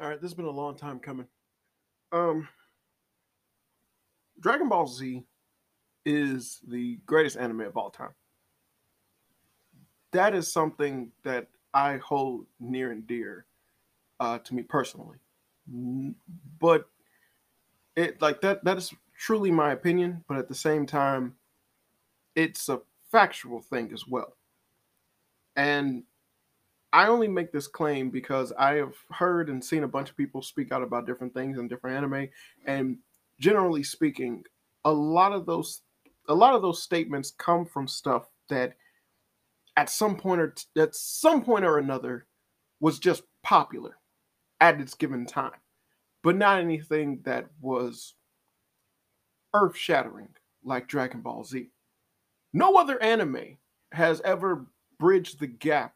All right, this has been a long time coming. Um, Dragon Ball Z is the greatest anime of all time. That is something that I hold near and dear uh, to me personally. But it like that that is truly my opinion, but at the same time, it's a factual thing as well. And I only make this claim because I have heard and seen a bunch of people speak out about different things in different anime, and generally speaking, a lot of those a lot of those statements come from stuff that at some point or t- at some point or another was just popular at its given time, but not anything that was earth shattering like Dragon Ball Z. No other anime has ever bridged the gap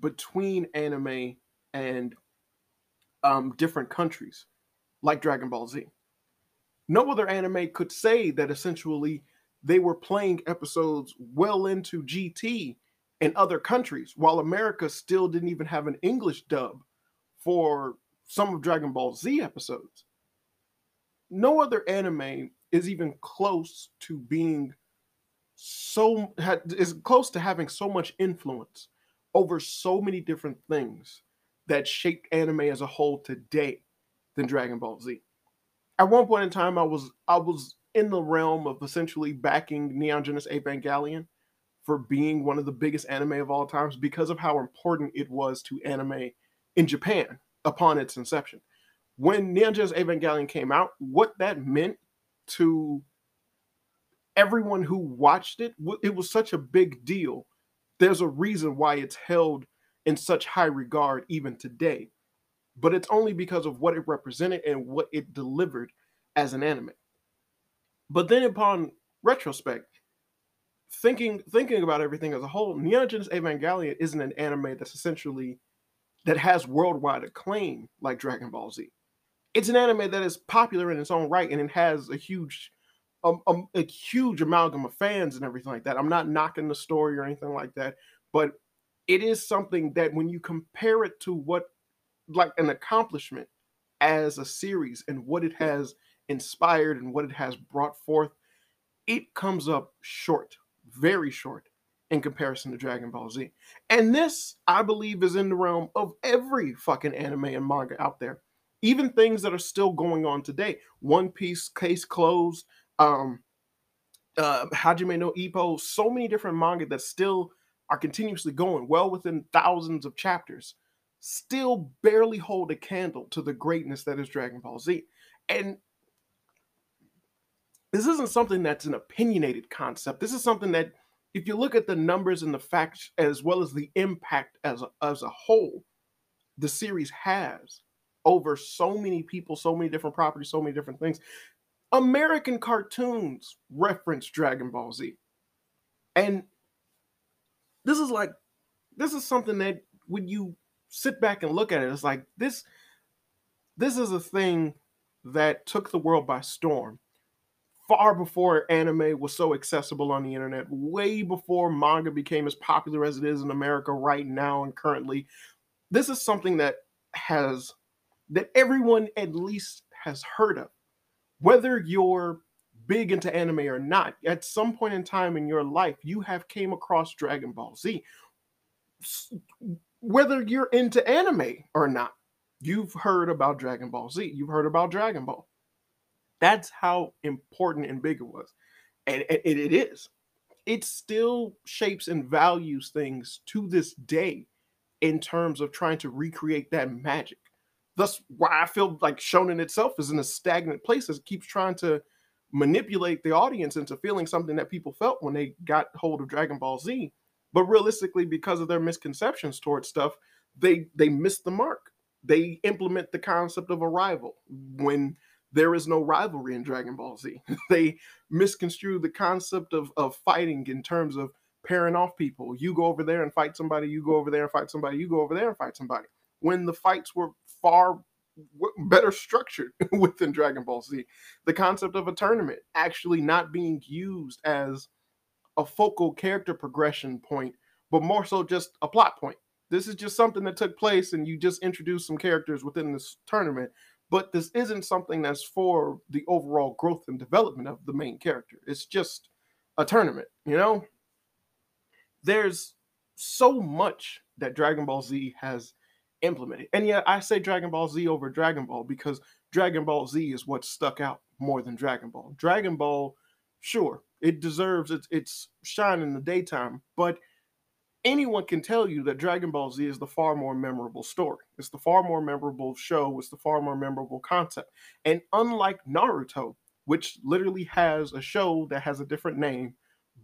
between anime and um, different countries, like Dragon Ball Z. No other anime could say that essentially they were playing episodes well into GT in other countries, while America still didn't even have an English dub for some of Dragon Ball Z episodes. No other anime is even close to being so is close to having so much influence over so many different things that shaped anime as a whole today than Dragon Ball Z. At one point in time, I was I was in the realm of essentially backing Neon Genesis Evangelion for being one of the biggest anime of all times because of how important it was to anime in Japan upon its inception. When Neon Genesis Evangelion came out, what that meant to everyone who watched it, it was such a big deal there's a reason why it's held in such high regard even today. But it's only because of what it represented and what it delivered as an anime. But then upon retrospect, thinking thinking about everything as a whole, Neon Genesis Evangelion isn't an anime that's essentially that has worldwide acclaim like Dragon Ball Z. It's an anime that is popular in its own right and it has a huge a, a, a, huge amalgam of fans and everything like that. I'm not knocking the story or anything like that, but it is something that when you compare it to what, like an accomplishment as a series and what it has inspired and what it has brought forth, it comes up short, very short in comparison to Dragon Ball Z. And this, I believe, is in the realm of every fucking anime and manga out there. Even things that are still going on today. One Piece case closed um, uh, Hajime no Ippo, so many different manga that still are continuously going, well within thousands of chapters, still barely hold a candle to the greatness that is Dragon Ball Z. And this isn't something that's an opinionated concept. This is something that, if you look at the numbers and the facts, as well as the impact as a, as a whole, the series has over so many people, so many different properties, so many different things. American cartoons reference Dragon Ball Z. And this is like, this is something that when you sit back and look at it, it's like this, this is a thing that took the world by storm. Far before anime was so accessible on the internet, way before manga became as popular as it is in America right now and currently. This is something that has that everyone at least has heard of whether you're big into anime or not, at some point in time in your life, you have came across Dragon Ball Z. Whether you're into anime or not, you've heard about Dragon Ball Z. You've heard about Dragon Ball. That's how important and big it was. And it, is. It still shapes and values things to this day in terms of trying to recreate that magic. Thus, why I feel like Shonen itself is in a stagnant place it keeps trying to manipulate the audience into feeling something that people felt when they got hold of Dragon Ball Z. But realistically, because of their misconceptions towards stuff, they they miss the mark. They implement the concept of a rival when there is no rivalry in Dragon Ball Z. they misconstrue the concept of, of fighting in terms of pairing off people. You go over there and fight somebody, you go over there and fight somebody, you go over there and fight somebody. When the fights were far better structured within Dragon Ball Z. The concept of a tournament actually not being used as a focal character progression point, but more so just a plot point. This is just something that took place, and you just introduced some characters within this tournament. But this isn't something that's for the overall growth and development of the main character. It's just a tournament, you know? There's so much that Dragon Ball Z has implemented. And yet I say Dragon Ball Z over Dragon Ball because Dragon Ball Z is what stuck out more than Dragon Ball. Dragon Ball, sure, it deserves its its shine in the daytime, but anyone can tell you that Dragon Ball Z is the far more memorable story. It's the far more memorable show, it's the far more memorable concept. And unlike Naruto, which literally has a show that has a different name,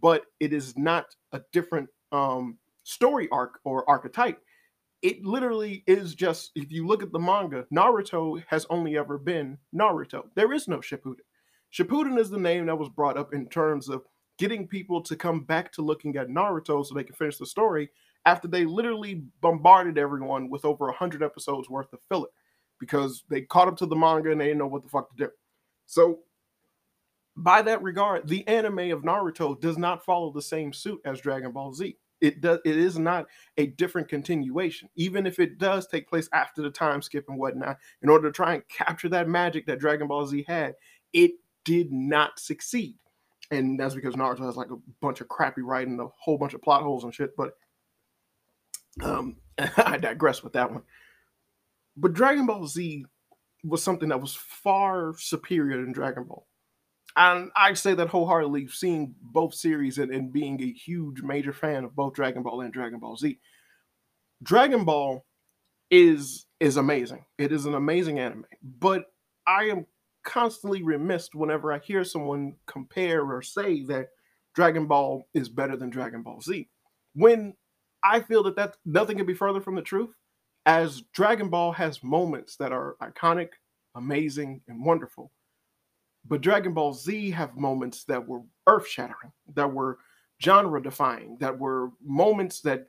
but it is not a different um, story arc or archetype. It literally is just, if you look at the manga, Naruto has only ever been Naruto. There is no Shippuden. Shippuden is the name that was brought up in terms of getting people to come back to looking at Naruto so they can finish the story after they literally bombarded everyone with over 100 episodes worth of filler because they caught up to the manga and they didn't know what the fuck to do. So, by that regard, the anime of Naruto does not follow the same suit as Dragon Ball Z. It does. It is not a different continuation, even if it does take place after the time skip and whatnot. In order to try and capture that magic that Dragon Ball Z had, it did not succeed and that's because Naruto has like a bunch of crappy writing, a whole bunch of plot holes and shit. But um, I digress with that one. But Dragon Ball Z was something that was far superior than Dragon Ball. And I say that wholeheartedly, seeing both series and, and being a huge major fan of both Dragon Ball and Dragon Ball Z. Dragon Ball is is amazing. It is an amazing anime, but I am constantly remiss whenever I hear someone compare or say that Dragon Ball is better than Dragon Ball Z. When I feel that that nothing can be further from the truth, as Dragon Ball has moments that are iconic, amazing, and wonderful. But Dragon Ball Z have moments that were earth-shattering, that were genre-defying, that were moments that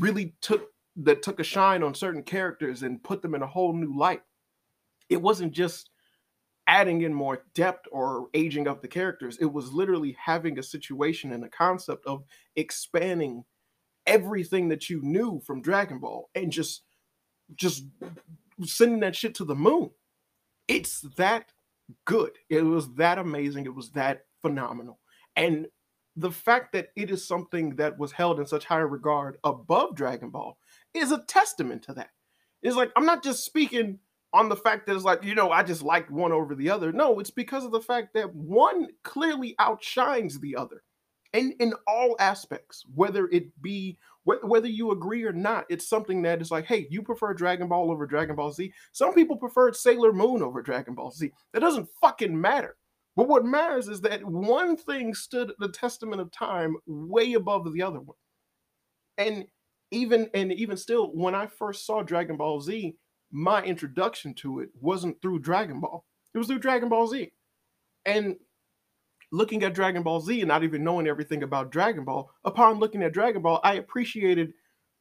really took that took a shine on certain characters and put them in a whole new light. It wasn't just adding in more depth or aging up the characters. It was literally having a situation and a concept of expanding everything that you knew from Dragon Ball and just just sending that shit to the moon. It's that good. It was that amazing. It was that phenomenal. And the fact that it is something that was held in such high regard above Dragon Ball is a testament to that. It's like I'm not just speaking on the fact that it's like, you know, I just like one over the other. No, it's because of the fact that one clearly outshines the other. And in all aspects, whether it be whether you agree or not, it's something that is like, hey, you prefer Dragon Ball over Dragon Ball Z. Some people preferred Sailor Moon over Dragon Ball Z. That doesn't fucking matter. But what matters is that one thing stood the testament of time way above the other one. And even and even still, when I first saw Dragon Ball Z, my introduction to it wasn't through Dragon Ball. It was through Dragon Ball Z. And looking at Dragon Ball Z and not even knowing everything about Dragon Ball, upon looking at Dragon Ball, I appreciated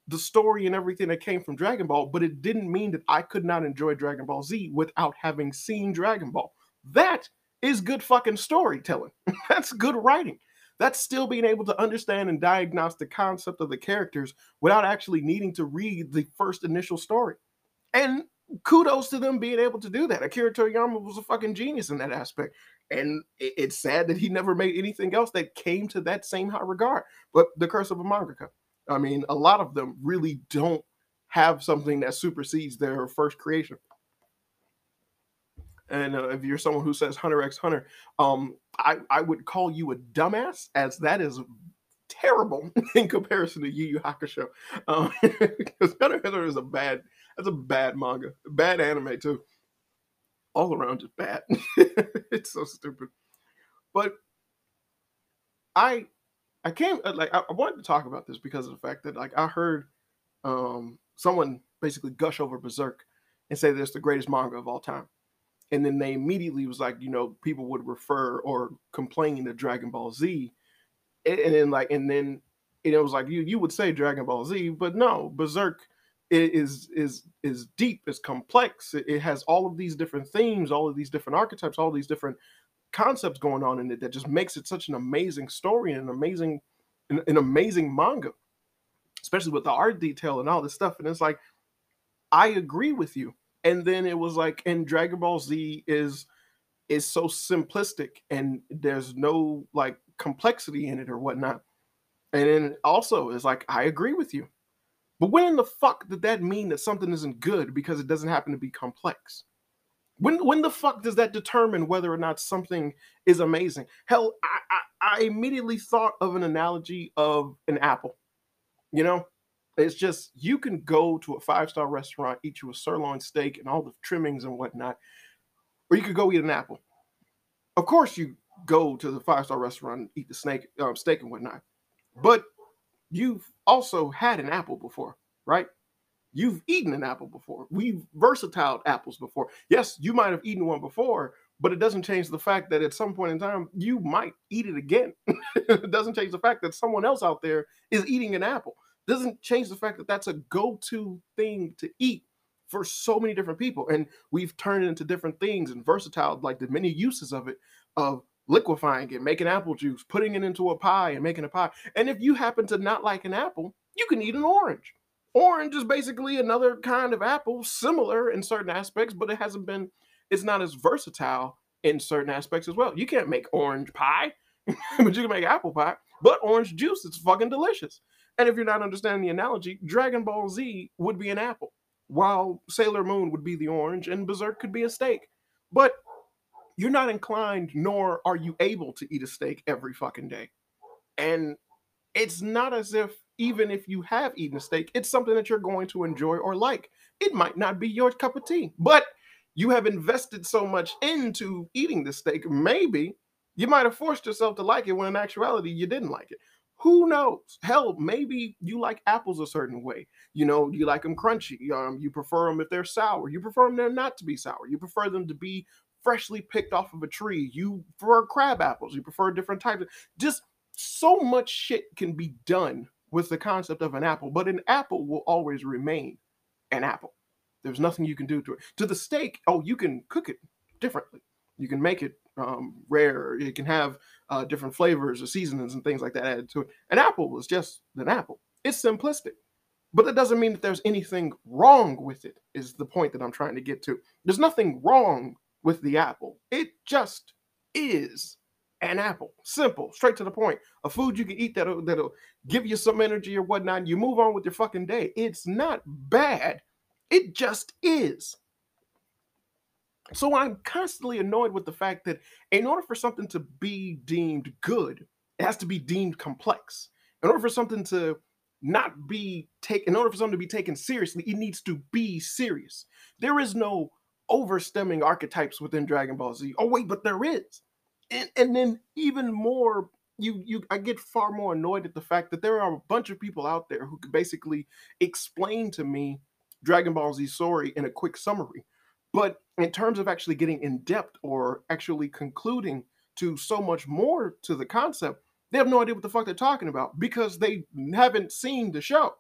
the story and everything that came from Dragon Ball, but it didn't mean that I could not enjoy Dragon Ball Z without having seen Dragon Ball. That is good fucking storytelling. That's good writing. That's still being able to understand and diagnose the concept of the characters without actually needing to read the first initial story. And kudos to them being able to do that. Akira Toriyama was a fucking genius in that aspect. And it's sad that he never made anything else that came to that same high regard. But the curse of a mangaka. I mean, a lot of them really don't have something that supersedes their first creation. And uh, if you're someone who says Hunter x Hunter, um, I, I would call you a dumbass, as that is terrible in comparison to Yu Yu Hakusho. Um, because Hunter Hunter is a bad that's a bad manga, bad anime too. All around just bad. it's so stupid. But I I came uh, like I, I wanted to talk about this because of the fact that like I heard um someone basically gush over Berserk and say that it's the greatest manga of all time. And then they immediately was like, you know, people would refer or complain to Dragon Ball Z. And, and then like and then and it was like you you would say Dragon Ball Z, but no, Berserk is is is deep, is complex. It, has all of these different themes, all of these different archetypes, all these different concepts going on in it that just makes it such an amazing story and an amazing an, an amazing manga. especially with the art detail and all this stuff. And it's like, I agree with you. And then it was like, and Dragon Ball Z is is so simplistic and there's no like complexity in it or whatnot. And then also is like, I agree with you. But when in the fuck did that mean that something isn't good because it doesn't happen to be complex? When when the fuck does that determine whether or not something is amazing? Hell, I, I, I immediately thought of an analogy of an apple. You know, it's just you can go to a five star restaurant, eat you a sirloin steak and all the trimmings and whatnot, or you could go eat an apple. Of course, you go to the five star restaurant and eat the snake um, steak and whatnot, but you've also had an apple before, right? You've eaten an apple before. We've versatile apples before. Yes, you might have eaten one before, but it doesn't change the fact that at some point in time you might eat it again. it doesn't change the fact that someone else out there is eating an apple. It doesn't change the fact that that's a go-to thing to eat for so many different people, and we've turned it into different things and versatile, like the many uses of it, of liquefying it, making apple juice, putting it into a pie and making a pie. And if you happen to not like an apple, you can eat an orange. Orange is basically another kind of apple, similar in certain aspects, but it hasn't been, it's not as versatile in certain aspects as well. You can't make orange pie, but you can make apple pie. But orange juice is fucking delicious. And if you're not understanding the analogy, Dragon Ball Z would be an apple, while Sailor Moon would be the orange, and Berserk could be a steak. But you're not inclined, nor are you able to eat a steak every fucking day. And it's not as if even if you have eaten a steak, it's something that you're going to enjoy or like. It might not be your cup of tea, but you have invested so much into eating the steak. Maybe you might have forced yourself to like it when in actuality you didn't like it. Who knows? Hell, maybe you like apples a certain way. You know, you like them crunchy. Um, you prefer them if they're sour. You prefer them not to be sour. You prefer them to be freshly picked off of a tree. You prefer crab apples. You prefer different types. Just so much shit can be done with the concept of an apple, but an apple will always remain an apple. There's nothing you can do to it. To the steak, oh, you can cook it differently. You can make it um, rare. It can have uh, different flavors or seasonings and things like that added to it. An apple is just an apple. It's simplistic, but that doesn't mean that there's anything wrong with it. Is the point that I'm trying to get to? There's nothing wrong with the apple. It just is an apple. Simple, straight to the point. A food you can eat that'll that'll give you some energy or whatnot. And you move on with your fucking day. It's not bad. It just is. So I'm constantly annoyed with the fact that in order for something to be deemed good, it has to be deemed complex. In order for something to not be taken, in order for something to be taken seriously, it needs to be serious. There is no overstemming archetypes within Dragon Ball Z. Oh wait, but there is and, and then even more you you I get far more annoyed at the fact that there are a bunch of people out there who could basically explain to me Dragon Ball Z story in a quick summary. But in terms of actually getting in depth or actually concluding to so much more to the concept, they have no idea what the fuck they're talking about because they haven't seen the show.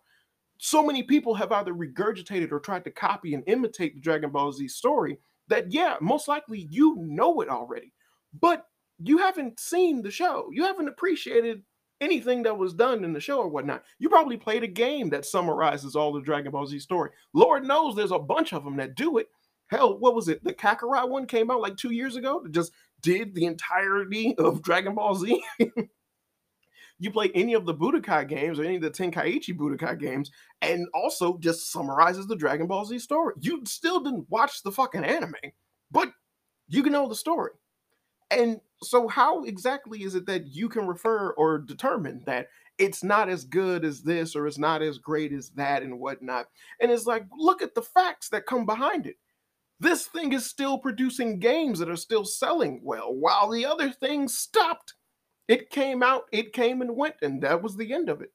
So many people have either regurgitated or tried to copy and imitate the Dragon Ball Z story that, yeah, most likely you know it already. But you haven't seen the show. You haven't appreciated anything that was done in the show or whatnot. You probably played a game that summarizes all the Dragon Ball Z story. Lord knows there's a bunch of them that do it. Hell, what was it? The Kakarot one came out like two years ago that just did the entirety of Dragon Ball Z. you play any of the Budokai games or any of the Tenkaichi Budokai games, and also just summarizes the Dragon Ball Z story. You still didn't watch the fucking anime, but you can know the story. And so, how exactly is it that you can refer or determine that it's not as good as this or it's not as great as that and whatnot? And it's like, look at the facts that come behind it. This thing is still producing games that are still selling well, while the other thing stopped. It came out, it came and went, and that was the end of it.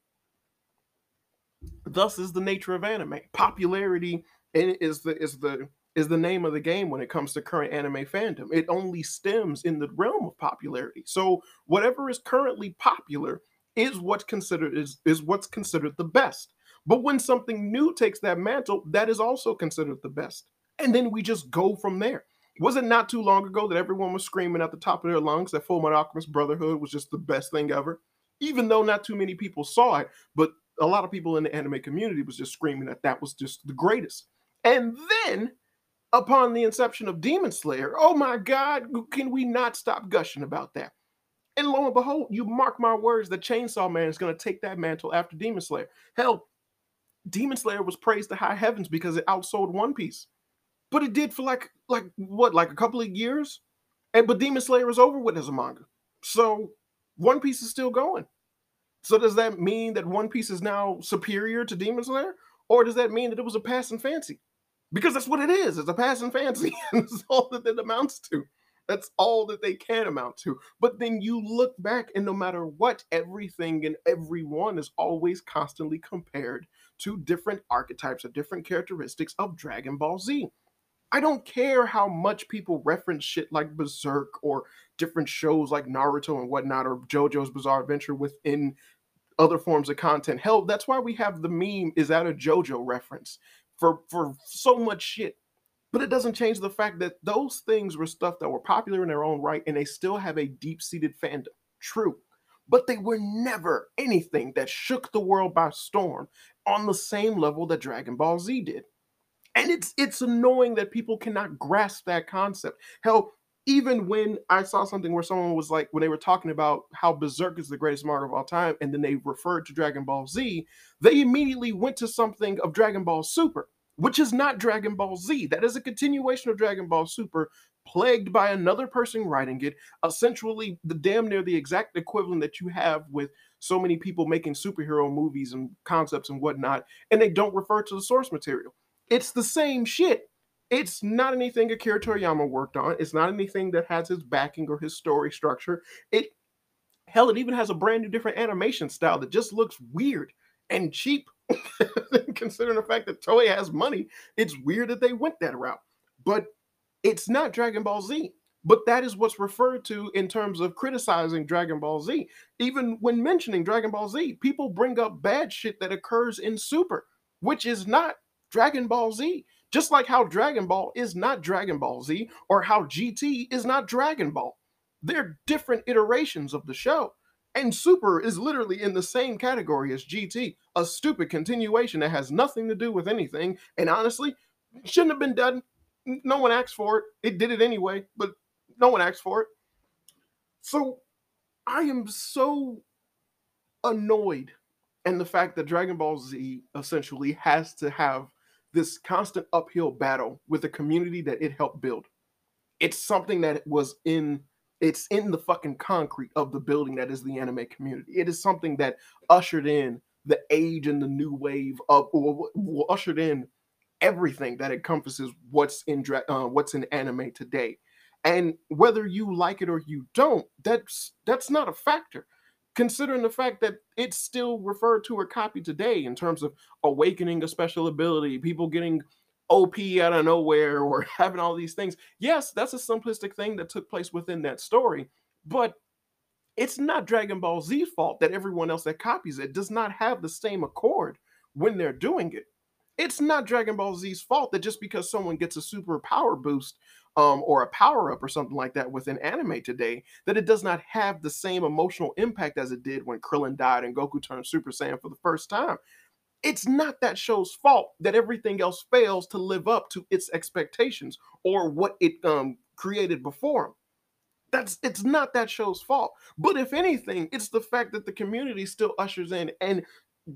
Thus is the nature of anime. Popularity is the is the is the name of the game when it comes to current anime fandom. It only stems in the realm of popularity. So whatever is currently popular is what's considered is, is what's considered the best. But when something new takes that mantle, that is also considered the best. And then we just go from there. Was it not too long ago that everyone was screaming at the top of their lungs that Full Metal Alchemist Brotherhood was just the best thing ever? Even though not too many people saw it, but a lot of people in the anime community was just screaming that that was just the greatest. And then upon the inception of Demon Slayer, oh my God, can we not stop gushing about that? And lo and behold, you mark my words, the Chainsaw Man is going to take that mantle after Demon Slayer. Hell, Demon Slayer was praised to high heavens because it outsold One Piece, but it did for like like what like a couple of years, and but Demon Slayer is over with as a manga, so One Piece is still going. So does that mean that One Piece is now superior to Demon Slayer, or does that mean that it was a passing fancy? Because that's what it is. It's a passing fancy. that's all that it amounts to. That's all that they can amount to. But then you look back, and no matter what, everything and everyone is always constantly compared to different archetypes or different characteristics of Dragon Ball Z. I don't care how much people reference shit like Berserk or different shows like Naruto and whatnot, or JoJo's Bizarre Adventure within other forms of content. Hell, that's why we have the meme is that a JoJo reference for for so much shit. But it doesn't change the fact that those things were stuff that were popular in their own right and they still have a deep-seated fandom. True. But they were never anything that shook the world by storm on the same level that Dragon Ball Z did. And it's it's annoying that people cannot grasp that concept. Hell, even when I saw something where someone was like, when they were talking about how Berserk is the greatest manga of all time, and then they referred to Dragon Ball Z, they immediately went to something of Dragon Ball Super, which is not Dragon Ball Z. That is a continuation of Dragon Ball Super, plagued by another person writing it, essentially the damn near the exact equivalent that you have with so many people making superhero movies and concepts and whatnot, and they don't refer to the source material. It's the same shit it's not anything Akira Toriyama worked on. It's not anything that has his backing or his story structure. It hell, it even has a brand new different animation style that just looks weird and cheap. Considering the fact that Toei has money, it's weird that they went that route. But it's not Dragon Ball Z. But that is what's referred to in terms of criticizing Dragon Ball Z. Even when mentioning Dragon Ball Z, people bring up bad shit that occurs in Super, which is not Dragon Ball Z. Just like how Dragon Ball is not Dragon Ball Z or how GT is not Dragon Ball. They're different iterations of the show. And Super is literally in the same category as GT, a stupid continuation that has nothing to do with anything. And honestly, shouldn't have been done. No one asked for it. It did it anyway, but no one asked for it. So I am so annoyed and the fact that Dragon Ball Z essentially has to have this constant uphill battle with a community that it helped build. It's something that was in it's in the fucking concrete of the building that is the anime community. It is something that ushered in the age and the new wave of or, or ushered in everything that encompasses what's in uh, what's in anime today. And whether you like it or you don't, that's that's not a factor considering the fact that it's still referred to or copied today in terms of awakening a special ability, people getting OP out of nowhere or having all these things. Yes, that's a simplistic thing that took place within that story, but it's not Dragon Ball Z's fault that everyone else that copies it does not have the same accord when they're doing it. It's not Dragon Ball Z's fault that just because someone gets a super power boost um, or a power up or something like that within anime today, that it does not have the same emotional impact as it did when Krillin died and Goku turned Super Saiyan for the first time. It's not that show's fault that everything else fails to live up to its expectations or what it um, created before. That's it's not that show's fault. But if anything, it's the fact that the community still ushers in and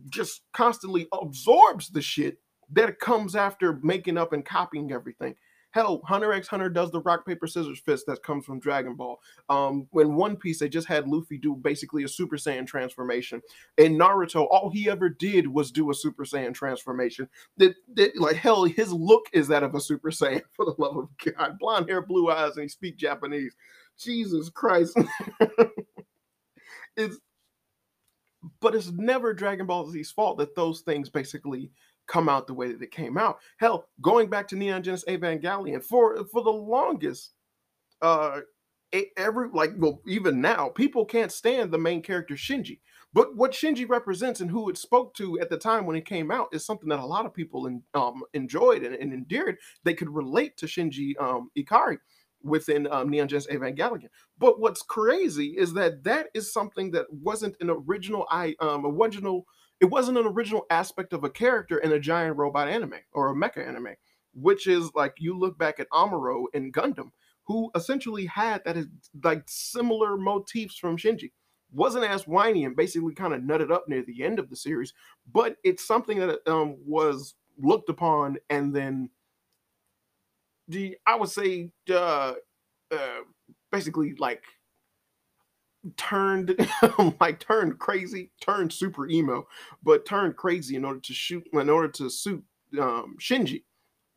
just constantly absorbs the shit that comes after making up and copying everything. Hell, Hunter x Hunter does the rock paper scissors fist that comes from Dragon Ball. Um, when One Piece, they just had Luffy do basically a Super Saiyan transformation. In Naruto, all he ever did was do a Super Saiyan transformation. That, that like hell, his look is that of a Super Saiyan. For the love of God, blonde hair, blue eyes, and he speaks Japanese. Jesus Christ. it's but it's never Dragon Ball Z's fault that those things basically come out the way that it came out. Hell, going back to Neon Genesis Evangelion for for the longest, uh, every like well even now people can't stand the main character Shinji. But what Shinji represents and who it spoke to at the time when it came out is something that a lot of people in, um, enjoyed and, and, endeared. They could relate to Shinji um, Ikari within um, Neon Genesis Evangelion. But what's crazy is that that is something that wasn't an original I um original It wasn't an original aspect of a character in a giant robot anime or a mecha anime, which is like you look back at Amuro in Gundam, who essentially had that is like similar motifs from Shinji. Wasn't as whiny and basically kind of nutted up near the end of the series, but it's something that um, was looked upon and then the I would say uh, uh basically like turned like turned crazy, turned super emo, but turned crazy in order to shoot in order to suit um, Shinji.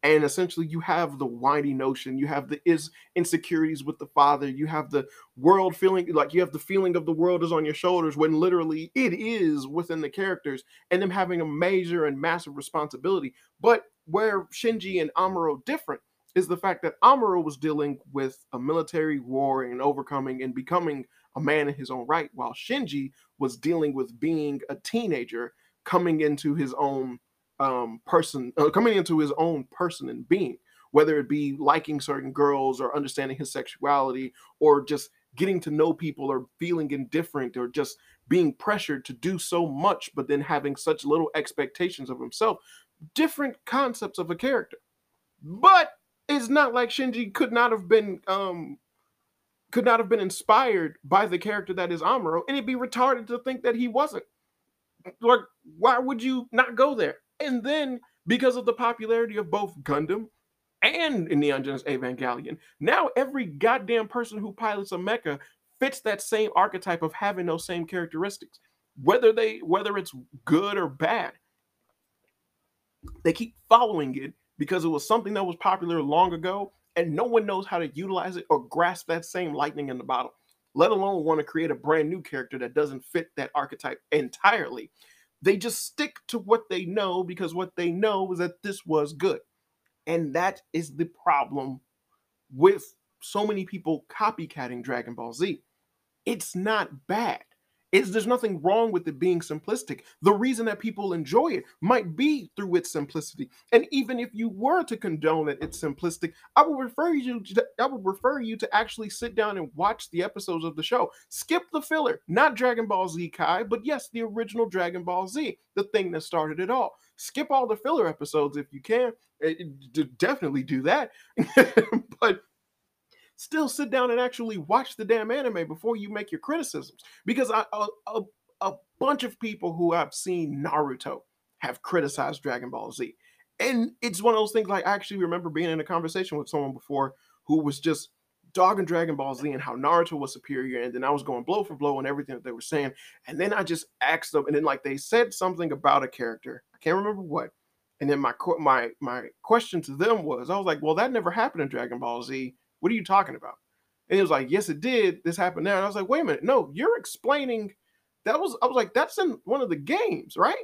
And essentially, you have the whiny notion, you have the is insecurities with the father, you have the world feeling like you have the feeling of the world is on your shoulders when literally it is within the characters, and them having a major and massive responsibility. But where Shinji and Amuro different is the fact that Amuro was dealing with a military war and overcoming and becoming a man in his own right, while Shinji was dealing with being a teenager coming into his own um, person, uh, coming into his own person and being, whether it be liking certain girls or understanding his sexuality or just getting to know people or feeling indifferent or just being pressured to do so much, but then having such little expectations of himself. Different concepts of a character. But it's not like Shinji could not have been um could not have been inspired by the character that is Amuro, and it'd be retarded to think that he wasn't. Like, why would you not go there? And then, because of the popularity of both Gundam and Neon Genesis Evangelion, now every goddamn person who pilots a mecha fits that same archetype of having those same characteristics. Whether they whether it's good or bad, they keep following it because it was something that was popular long ago and no one knows how to utilize it or grasp that same lightning in the bottle, let alone want to create a brand new character that doesn't fit that archetype entirely. They just stick to what they know because what they know is that this was good. And that is the problem with so many people copycatting Dragon Ball Z. It's not bad is there's nothing wrong with it being simplistic. The reason that people enjoy it might be through its simplicity. And even if you were to condone it, it's simplistic, I would refer you to I would refer you to actually sit down and watch the episodes of the show. Skip the filler, not Dragon Ball Z Kai, but yes, the original Dragon Ball Z, the thing that started it all. Skip all the filler episodes if you can. Eh, it, it, definitely do that. but still sit down and actually watch the damn anime before you make your criticisms. Because I, a, a, a bunch of people who have seen Naruto have criticized Dragon Ball Z. And it's one of those things like I actually remember being in a conversation with someone before who was just dogging Dragon Ball Z and how Naruto was superior. And then I was going blow for blow and everything that they were saying. And then I just asked them, and then like they said something about a character. I can't remember what. And then my my my question to them was, I was like, well, that never happened in Dragon Ball Z. What are you talking about? And he was like, Yes, it did. This happened there. And I was like, Wait a minute. No, you're explaining that was, I was like, That's in one of the games, right?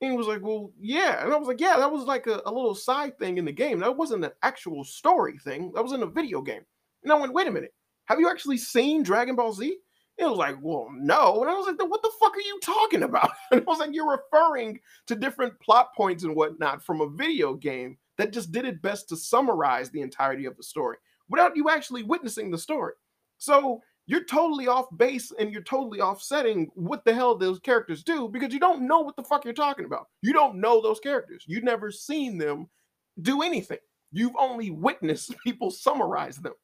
And he was like, Well, yeah. And I was like, Yeah, that was like a, a little side thing in the game. That wasn't an actual story thing. That was in a video game. And I went, Wait a minute. Have you actually seen Dragon Ball Z? It was like, well, no. And I was like, what the fuck are you talking about? And I was like, you're referring to different plot points and whatnot from a video game that just did it best to summarize the entirety of the story without you actually witnessing the story. So you're totally off base and you're totally offsetting what the hell those characters do because you don't know what the fuck you're talking about. You don't know those characters. You've never seen them do anything. You've only witnessed people summarize them.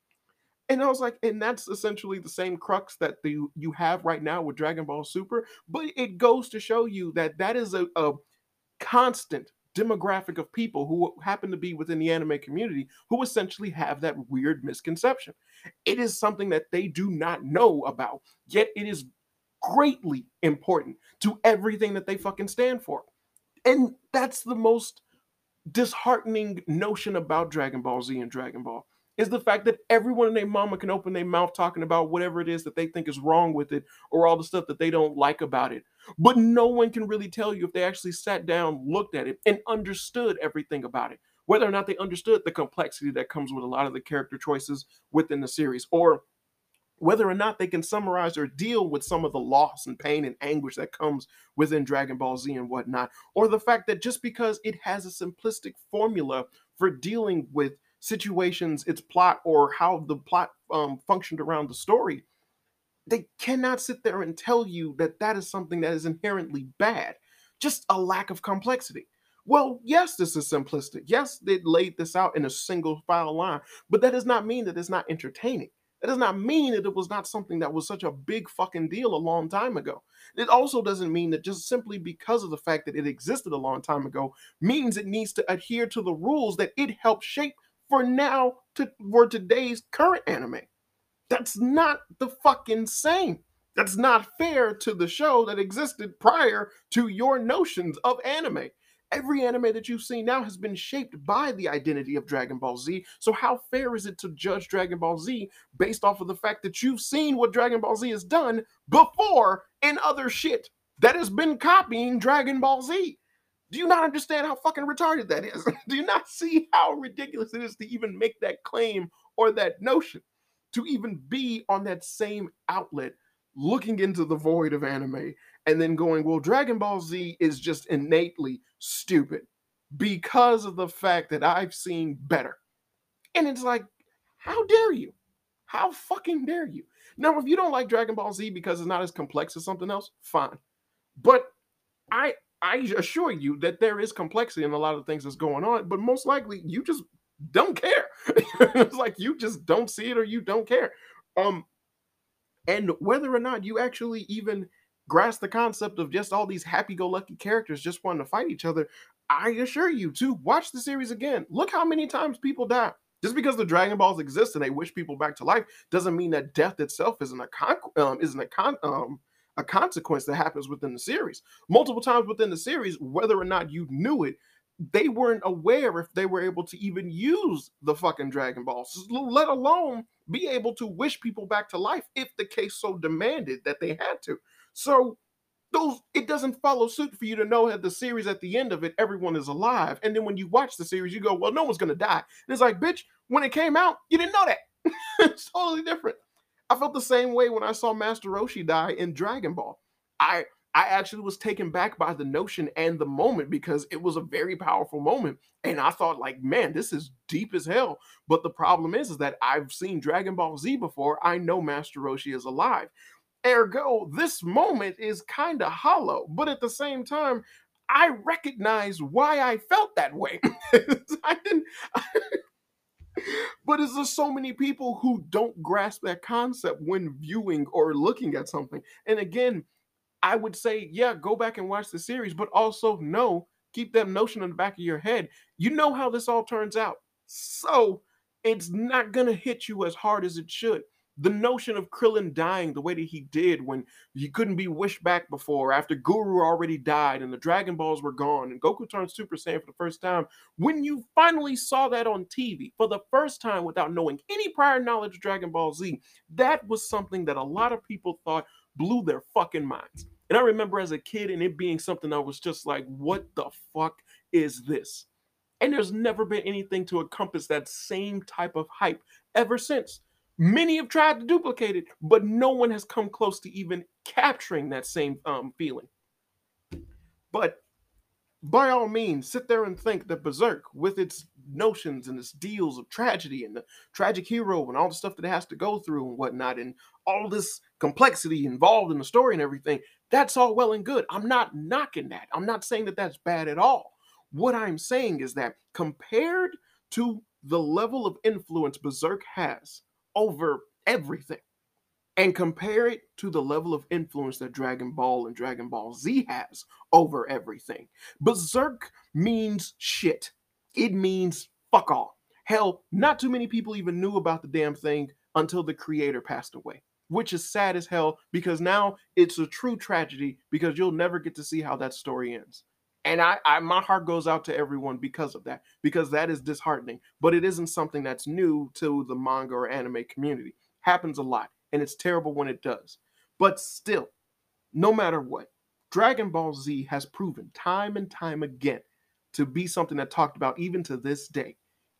And I was like, and that's essentially the same crux that the, you have right now with Dragon Ball Super. But it goes to show you that that is a, a constant demographic of people who happen to be within the anime community who essentially have that weird misconception. It is something that they do not know about, yet it is greatly important to everything that they fucking stand for. And that's the most disheartening notion about Dragon Ball Z and Dragon Ball is the fact that everyone and their mama can open their mouth talking about whatever it is that they think is wrong with it or all the stuff that they don't like about it. But no one can really tell you if they actually sat down, looked at it, and understood everything about it. Whether or not they understood the complexity that comes with a lot of the character choices within the series, or whether or not they can summarize or deal with some of the loss and pain and anguish that comes within Dragon Ball Z and whatnot, or the fact that just because it has a simplistic formula for dealing with situations, its plot, or how the plot um, functioned around the story, they cannot sit there and tell you that that is something that is inherently bad. just a lack of complexity. Well, yes, this is simplistic. Yes, they laid this out in a single file line, but that does not mean that it's not entertaining. That does not mean that it was not something that was such a big fucking deal a long time ago. It also doesn't mean that just simply because of the fact that it existed a long time ago means it needs to adhere to the rules that it helped shape for now to for today's current anime. That's not the fucking same. That's not fair to the show that existed prior to your notions of anime. Every anime that you've seen now has been shaped by the identity of Dragon Ball Z. So, how fair is it to judge Dragon Ball Z based off of the fact that you've seen what Dragon Ball Z has done before in other shit that has been copying Dragon Ball Z? Do you not understand how fucking retarded that is? Do you not see how ridiculous it is to even make that claim or that notion? To even be on that same outlet looking into the void of anime and then going, well, Dragon Ball Z is just innately stupid because of the fact that I've seen better. And it's like, how dare you? How fucking dare you? Now, if you don't like Dragon Ball Z because it's not as complex as something else, fine. But I I assure you that there is complexity in a lot of things that's going on, but most likely you just don't care. it's like you just don't see it or you don't care. Um and whether or not you actually even grasp the concept of just all these happy-go-lucky characters just wanting to fight each other, I assure you to watch the series again. Look how many times people die. Just because the Dragon Balls exist and they wish people back to life doesn't mean that death itself isn't a con- um, isn't a con- um, a consequence that happens within the series. Multiple times within the series, whether or not you knew it, they weren't aware if they were able to even use the fucking Dragon Balls, let alone be able to wish people back to life if the case so demanded that they had to. So those it doesn't follow suit for you to know that the series at the end of it everyone is alive and then when you watch the series you go well no one's gonna die and it's like bitch when it came out you didn't know that it's totally different i felt the same way when i saw master roshi die in dragon ball. I i actually was taken back by the notion and the moment because it was a very powerful moment. And i thought like man this is deep as hell. But the problem is is that i've seen dragon ball z before. I know master roshi is alive. Ergo, this moment is kind of hollow, but at the same time, I recognize why I felt that way. I didn't. but is there so many people who don't grasp that concept when viewing or looking at something? And again, I would say, yeah, go back and watch the series, but also no, keep that notion in the back of your head. You know how this all turns out. So it's not going to hit you as hard as it should the notion of Krillin dying the way that he did when he couldn't be wished back before, after Guru already died and the Dragon Balls were gone, and Goku turned Super Saiyan for the first time, when you finally saw that on TV for the first time without knowing any prior knowledge of Dragon Ball Z, that was something that a lot of people thought blew their fucking minds. And I remember as a kid and it being something that was just like, what the fuck is this? And there's never been anything to encompass that same type of hype ever since. Many have tried to duplicate it, but no one has come close to even capturing that same um, feeling. But by all means, sit there and think that Berserk, with its notions and its deals of tragedy and the tragic hero and all the stuff that it has to go through and whatnot, and all this complexity involved in the story and everything, that's all well and good. I'm not knocking that. I'm not saying that that's bad at all. What I'm saying is that compared to the level of influence Berserk has over everything and compare it to the level of influence that Dragon Ball and Dragon Ball Z has over everything. Berserk means shit. It means fuck all. Hell, not too many people even knew about the damn thing until the creator passed away, which is sad as hell because now it's a true tragedy because you'll never get to see how that story ends. And I, I, my heart goes out to everyone because of that, because that is disheartening. But it isn't something that's new to the manga or anime community. Happens a lot, and it's terrible when it does. But still, no matter what, Dragon Ball Z has proven time and time again to be something that talked about even to this day.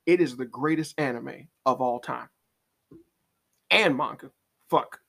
It is the greatest anime of all time. And manga. Fuck.